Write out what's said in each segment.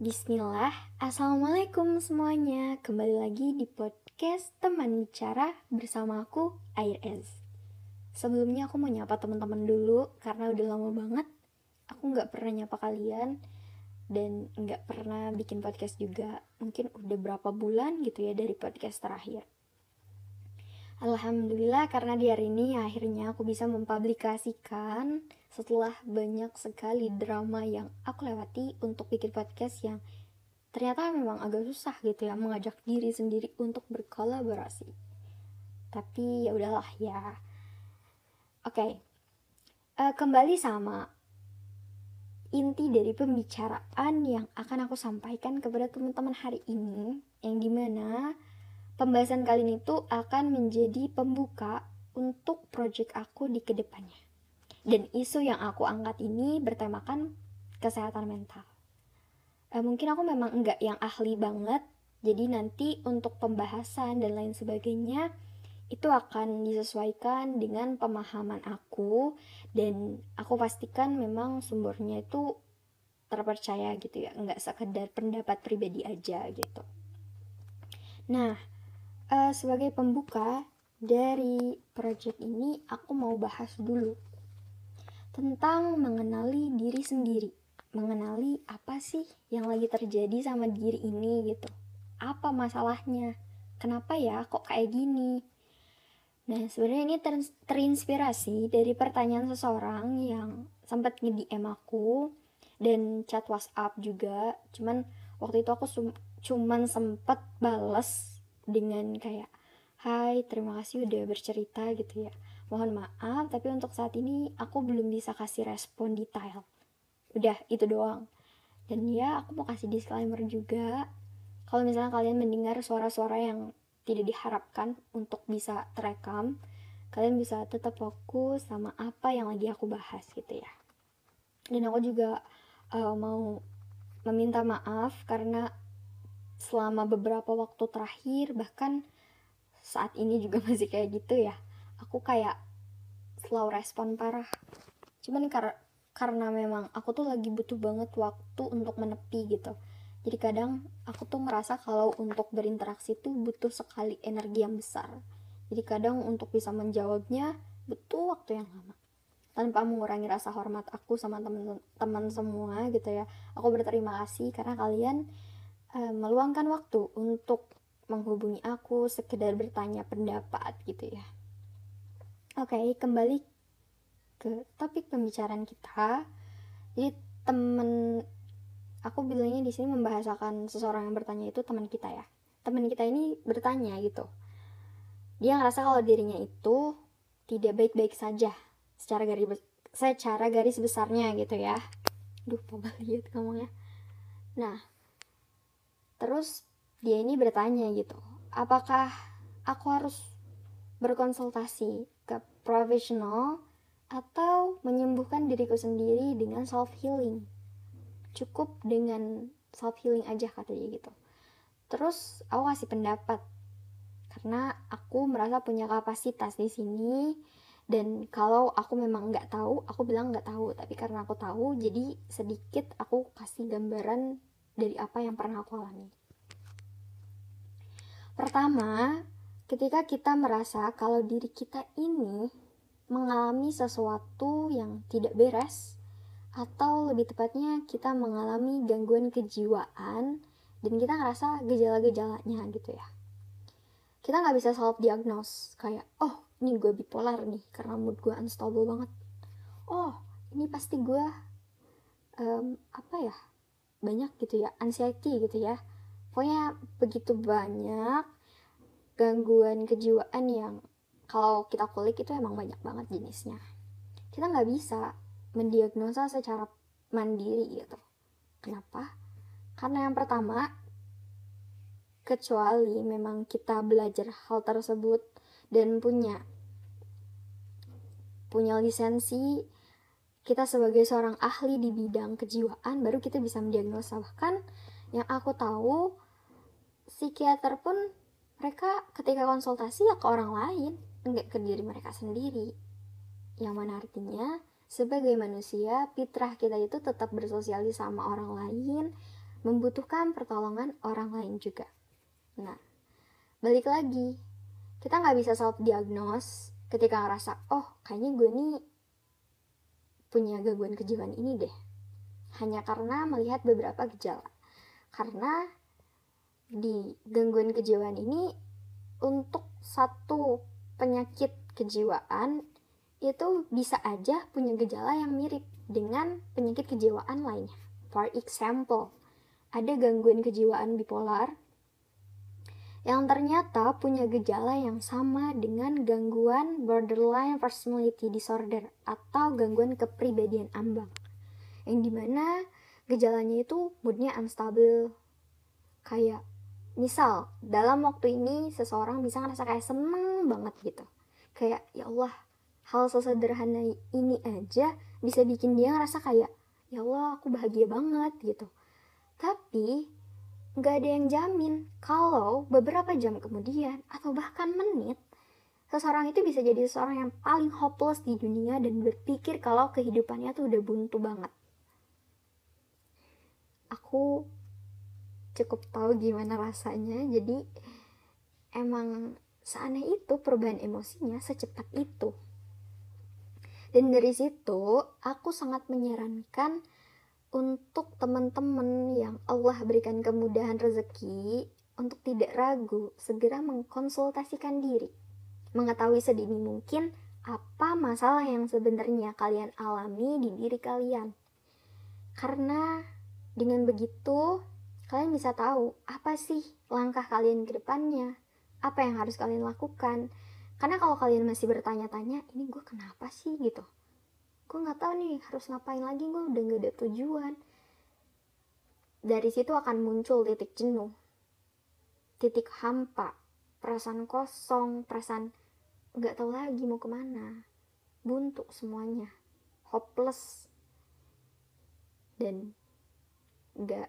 Bismillah, Assalamualaikum semuanya. Kembali lagi di podcast Teman Bicara bersama aku, Air Ez. Sebelumnya aku mau nyapa teman-teman dulu Karena udah lama banget Aku gak pernah nyapa kalian Dan gak pernah bikin podcast juga. Mungkin udah berapa bulan gitu ya dari podcast terakhir Alhamdulillah karena di hari ini akhirnya aku bisa mempublikasikan setelah banyak sekali drama yang aku lewati untuk bikin podcast yang ternyata memang agak susah gitu ya mengajak diri sendiri untuk berkolaborasi. Tapi ya udahlah ya. Oke. Okay. Uh, eh, kembali sama inti dari pembicaraan yang akan aku sampaikan kepada teman-teman hari ini yang di mana pembahasan kali ini tuh akan menjadi pembuka untuk project aku di ke depannya. Dan isu yang aku angkat ini bertemakan kesehatan mental. Eh, mungkin aku memang enggak yang ahli banget, jadi nanti untuk pembahasan dan lain sebagainya itu akan disesuaikan dengan pemahaman aku dan aku pastikan memang sumbernya itu terpercaya gitu ya, enggak sekedar pendapat pribadi aja gitu. Nah, uh, sebagai pembuka dari project ini aku mau bahas dulu tentang mengenali diri sendiri. Mengenali apa sih yang lagi terjadi sama diri ini gitu. Apa masalahnya? Kenapa ya kok kayak gini? Nah, sebenarnya ini ter terinspirasi dari pertanyaan seseorang yang sempat nge-DM aku dan chat WhatsApp juga. Cuman waktu itu aku cuman sempat bales dengan kayak Hai, terima kasih udah bercerita gitu ya Mohon maaf, tapi untuk saat ini aku belum bisa kasih respon detail. Udah, itu doang. Dan ya, aku mau kasih disclaimer juga. Kalau misalnya kalian mendengar suara-suara yang tidak diharapkan untuk bisa terekam, kalian bisa tetap fokus sama apa yang lagi aku bahas gitu ya. Dan aku juga uh, mau meminta maaf karena selama beberapa waktu terakhir bahkan saat ini juga masih kayak gitu ya aku kayak slow respon parah. Cuman kar karena memang aku tuh lagi butuh banget waktu untuk menepi gitu. Jadi kadang aku tuh merasa kalau untuk berinteraksi tuh butuh sekali energi yang besar. Jadi kadang untuk bisa menjawabnya butuh waktu yang lama. Tanpa mengurangi rasa hormat aku sama teman-teman semua gitu ya. Aku berterima kasih karena kalian uh, meluangkan waktu untuk menghubungi aku sekedar bertanya pendapat gitu ya Oke, okay, kembali ke topik pembicaraan kita. Jadi temen aku bilangnya di sini membahasakan seseorang yang bertanya itu teman kita ya. Teman kita ini bertanya gitu. Dia ngerasa kalau dirinya itu tidak baik-baik saja secara garis secara garis besarnya gitu ya. Duh, apa lihat kamu ya. Nah, terus dia ini bertanya gitu, apakah aku harus berkonsultasi ke profesional atau menyembuhkan diriku sendiri dengan self healing? Cukup dengan self healing aja kata dia gitu. Terus aku kasih pendapat karena aku merasa punya kapasitas di sini dan kalau aku memang nggak tahu aku bilang nggak tahu. Tapi karena aku tahu jadi sedikit aku kasih gambaran dari apa yang pernah aku alami pertama ketika kita merasa kalau diri kita ini mengalami sesuatu yang tidak beres, atau lebih tepatnya kita mengalami gangguan kejiwaan dan kita ngerasa gejala-gejalanya gitu ya. Kita nggak bisa self diagnose kayak, oh ini gue bipolar nih karena mood gue unstable banget. Oh ini pasti gue um, apa ya banyak gitu ya anxiety gitu ya. Pokoknya begitu banyak gangguan kejiwaan yang kalau kita kulik itu emang banyak banget jenisnya. Kita nggak bisa mendiagnosa secara mandiri gitu. Kenapa? Karena yang pertama kecuali memang kita belajar hal tersebut dan punya punya lisensi kita sebagai seorang ahli di bidang kejiwaan baru kita bisa mendiagnosa bahkan yang aku tahu psikiater pun mereka ketika konsultasi ya ke orang lain enggak ke diri mereka sendiri yang mana artinya sebagai manusia fitrah kita itu tetap bersosialisasi sama orang lain membutuhkan pertolongan orang lain juga. Nah, balik lagi, kita nggak bisa self-diagnose ketika ngerasa, oh kayaknya gue nih punya gangguan kejiwaan ini deh. Hanya karena melihat beberapa gejala. Karena di gangguan kejiwaan ini untuk satu penyakit kejiwaan itu bisa aja punya gejala yang mirip dengan penyakit kejiwaan lainnya. For example, ada gangguan kejiwaan bipolar yang ternyata punya gejala yang sama dengan gangguan borderline personality disorder atau gangguan kepribadian ambang. Yang di mana gejalanya itu moodnya unstable. Kayak misal dalam waktu ini seseorang bisa ngerasa kayak seneng banget gitu. Kayak ya Allah hal sesederhana ini aja bisa bikin dia ngerasa kayak ya Allah aku bahagia banget gitu. Tapi nggak ada yang jamin kalau beberapa jam kemudian atau bahkan menit seseorang itu bisa jadi seseorang yang paling hopeless di dunia dan berpikir kalau kehidupannya tuh udah buntu banget. Aku cukup tahu gimana rasanya, jadi emang seaneh itu perubahan emosinya secepat itu. Dan dari situ aku sangat menyarankan untuk teman-teman yang Allah berikan kemudahan rezeki untuk tidak ragu segera mengkonsultasikan diri. Mengetahui sedini mungkin apa masalah yang sebenarnya kalian alami di diri kalian. Karena dengan begitu kalian bisa tahu apa sih langkah kalian ke depannya apa yang harus kalian lakukan. Karena kalau kalian masih bertanya-tanya ini gue kenapa sih? gitu gue nggak tahu nih harus ngapain lagi? Gue udah gak ada tujuan. Dari situ akan muncul titik jenuh titik hampa perasaan kosong perasaan nggak tahu lagi mau ke mana. Buntu semuanya hopeless. Dan nggak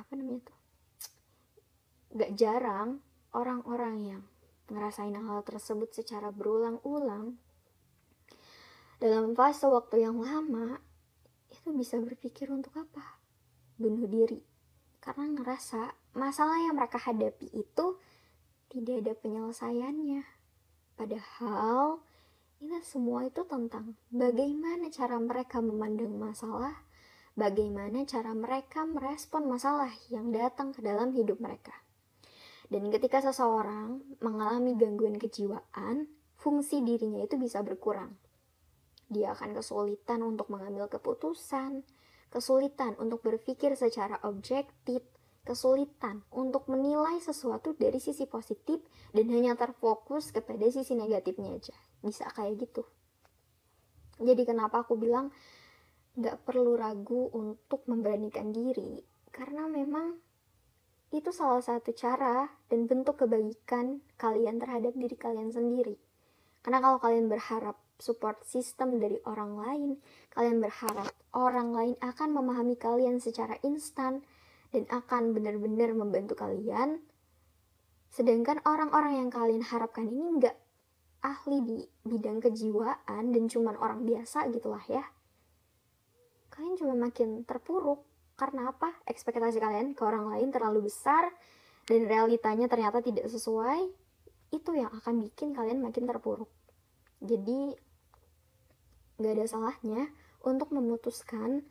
apa namanya tuh? Nggak jarang orang-orang yang ngerasain hal tersebut secara berulang-ulang dalam fase waktu yang lama itu bisa berpikir untuk apa? Bunuh diri. Karena ngerasa masalah yang mereka hadapi itu tidak ada penyelesaiannya. Padahal ini semua itu tentang bagaimana cara mereka memandang masalah bagaimana cara mereka merespon masalah yang datang ke dalam hidup mereka. Dan ketika seseorang mengalami gangguan kejiwaan fungsi dirinya itu bisa berkurang dia akan kesulitan untuk mengambil keputusan, kesulitan untuk berpikir secara objektif, kesulitan untuk menilai sesuatu dari sisi positif dan hanya terfokus kepada sisi negatifnya aja. Bisa kayak gitu. Jadi kenapa aku bilang nggak perlu ragu untuk memberanikan diri karena memang itu salah satu cara dan bentuk kebaikan kalian terhadap diri kalian sendiri. Karena kalau kalian berharap support system dari orang lain, kalian berharap orang lain akan memahami kalian secara instan dan akan benar-benar membantu kalian. Sedangkan orang-orang yang kalian harapkan ini nggak ahli di bidang kejiwaan dan cuman orang biasa gitulah ya. Kalian cuma makin terpuruk karena apa? Ekspektasi kalian ke orang lain terlalu besar dan realitanya ternyata tidak sesuai. Itu yang akan bikin kalian makin terpuruk. Jadi gak ada salahnya untuk memutuskan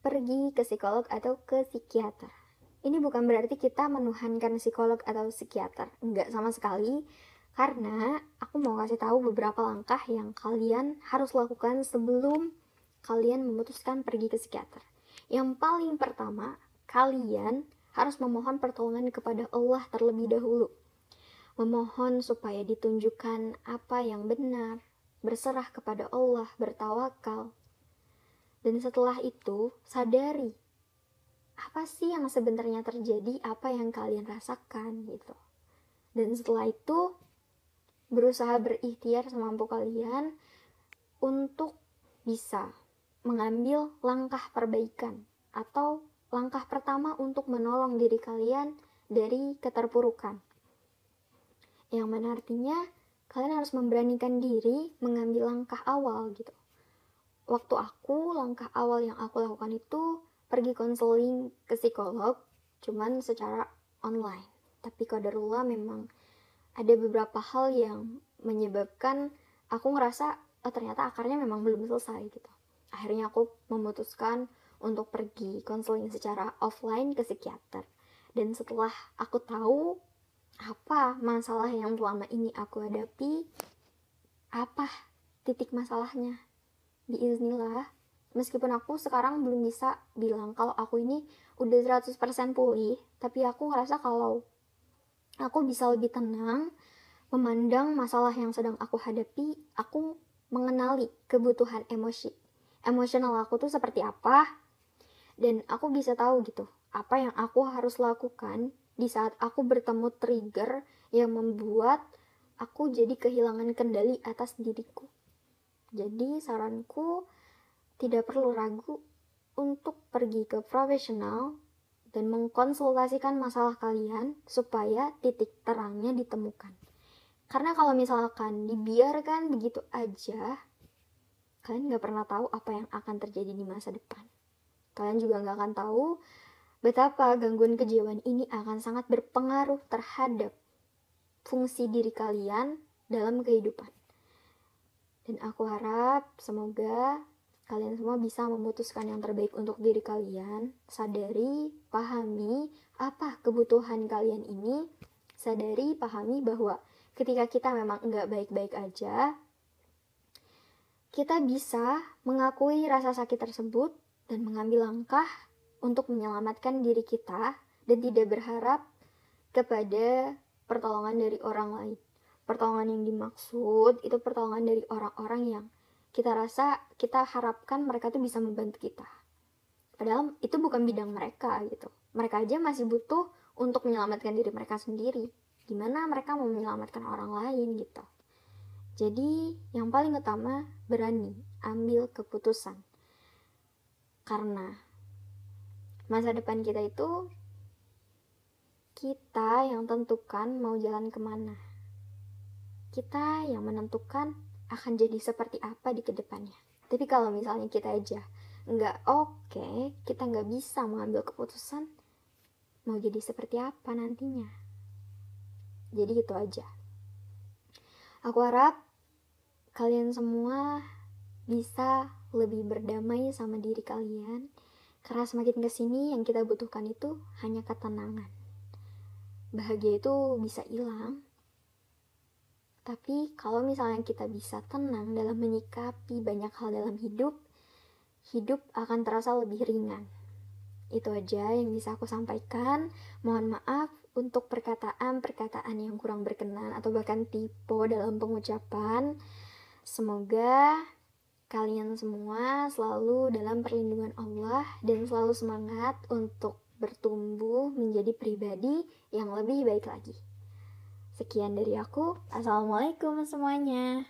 pergi ke psikolog atau ke psikiater. Ini bukan berarti kita menuhankan psikolog atau psikiater, enggak sama sekali. Karena aku mau kasih tahu beberapa langkah yang kalian harus lakukan sebelum kalian memutuskan pergi ke psikiater. Yang paling pertama, kalian harus memohon pertolongan kepada Allah terlebih dahulu. Memohon supaya ditunjukkan apa yang benar, berserah kepada Allah, bertawakal. Dan setelah itu, sadari apa sih yang sebenarnya terjadi, apa yang kalian rasakan gitu. Dan setelah itu, berusaha berikhtiar semampu kalian untuk bisa mengambil langkah perbaikan atau langkah pertama untuk menolong diri kalian dari keterpurukan. Yang mana artinya kalian harus memberanikan diri mengambil langkah awal gitu. Waktu aku, langkah awal yang aku lakukan itu pergi konseling ke psikolog cuman secara online. Tapi kadarullah memang ada beberapa hal yang menyebabkan aku ngerasa oh ternyata akarnya memang belum selesai gitu. Akhirnya aku memutuskan untuk pergi konseling secara offline ke psikiater. Dan setelah aku tahu apa masalah yang selama ini aku hadapi? Apa titik masalahnya? Biiznillah meskipun aku sekarang belum bisa bilang kalau aku ini udah 100% pulih tapi aku ngerasa kalau aku bisa lebih tenang memandang masalah yang sedang aku hadapi, aku mengenali kebutuhan emosi. Emosional aku tuh seperti apa, dan aku bisa tahu gitu, apa yang aku harus lakukan di saat aku bertemu trigger yang membuat aku jadi kehilangan kendali atas diriku. Jadi saranku tidak perlu ragu untuk pergi ke profesional dan mengkonsultasikan masalah kalian supaya titik terangnya ditemukan. Karena kalau misalkan dibiarkan begitu aja, kalian nggak pernah tahu apa yang akan terjadi di masa depan. Kalian juga nggak akan tahu betapa gangguan kejiwaan ini akan sangat berpengaruh terhadap fungsi diri kalian dalam kehidupan. Dan aku harap semoga kalian semua bisa memutuskan yang terbaik untuk diri kalian, sadari, pahami apa kebutuhan kalian ini, sadari, pahami bahwa ketika kita memang enggak baik-baik aja, kita bisa mengakui rasa sakit tersebut dan mengambil langkah untuk menyelamatkan diri kita dan tidak berharap kepada pertolongan dari orang lain. Pertolongan yang dimaksud itu pertolongan dari orang-orang yang kita rasa kita harapkan mereka tuh bisa membantu kita. Padahal itu bukan bidang mereka gitu. Mereka aja masih butuh untuk menyelamatkan diri mereka sendiri. Gimana mereka mau menyelamatkan orang lain gitu. Jadi yang paling utama berani ambil keputusan. Karena masa depan kita itu kita yang tentukan mau jalan ke mana kita yang menentukan akan jadi seperti apa di ke depannya. Tapi kalau misalnya kita aja nggak oke, okay, kita nggak bisa mengambil keputusan, mau jadi seperti apa nantinya. Jadi itu aja. Aku harap kalian semua bisa lebih berdamai sama diri kalian, karena semakin ke sini yang kita butuhkan itu hanya ketenangan. Bahagia itu bisa hilang tapi kalau misalnya kita bisa tenang dalam menyikapi banyak hal dalam hidup, hidup akan terasa lebih ringan. Itu aja yang bisa aku sampaikan. Mohon maaf untuk perkataan-perkataan yang kurang berkenan atau bahkan tipe dalam pengucapan. Semoga kalian semua selalu dalam perlindungan Allah dan selalu semangat untuk bertumbuh menjadi pribadi yang lebih baik lagi. Sekian dari aku. Assalamualaikum semuanya.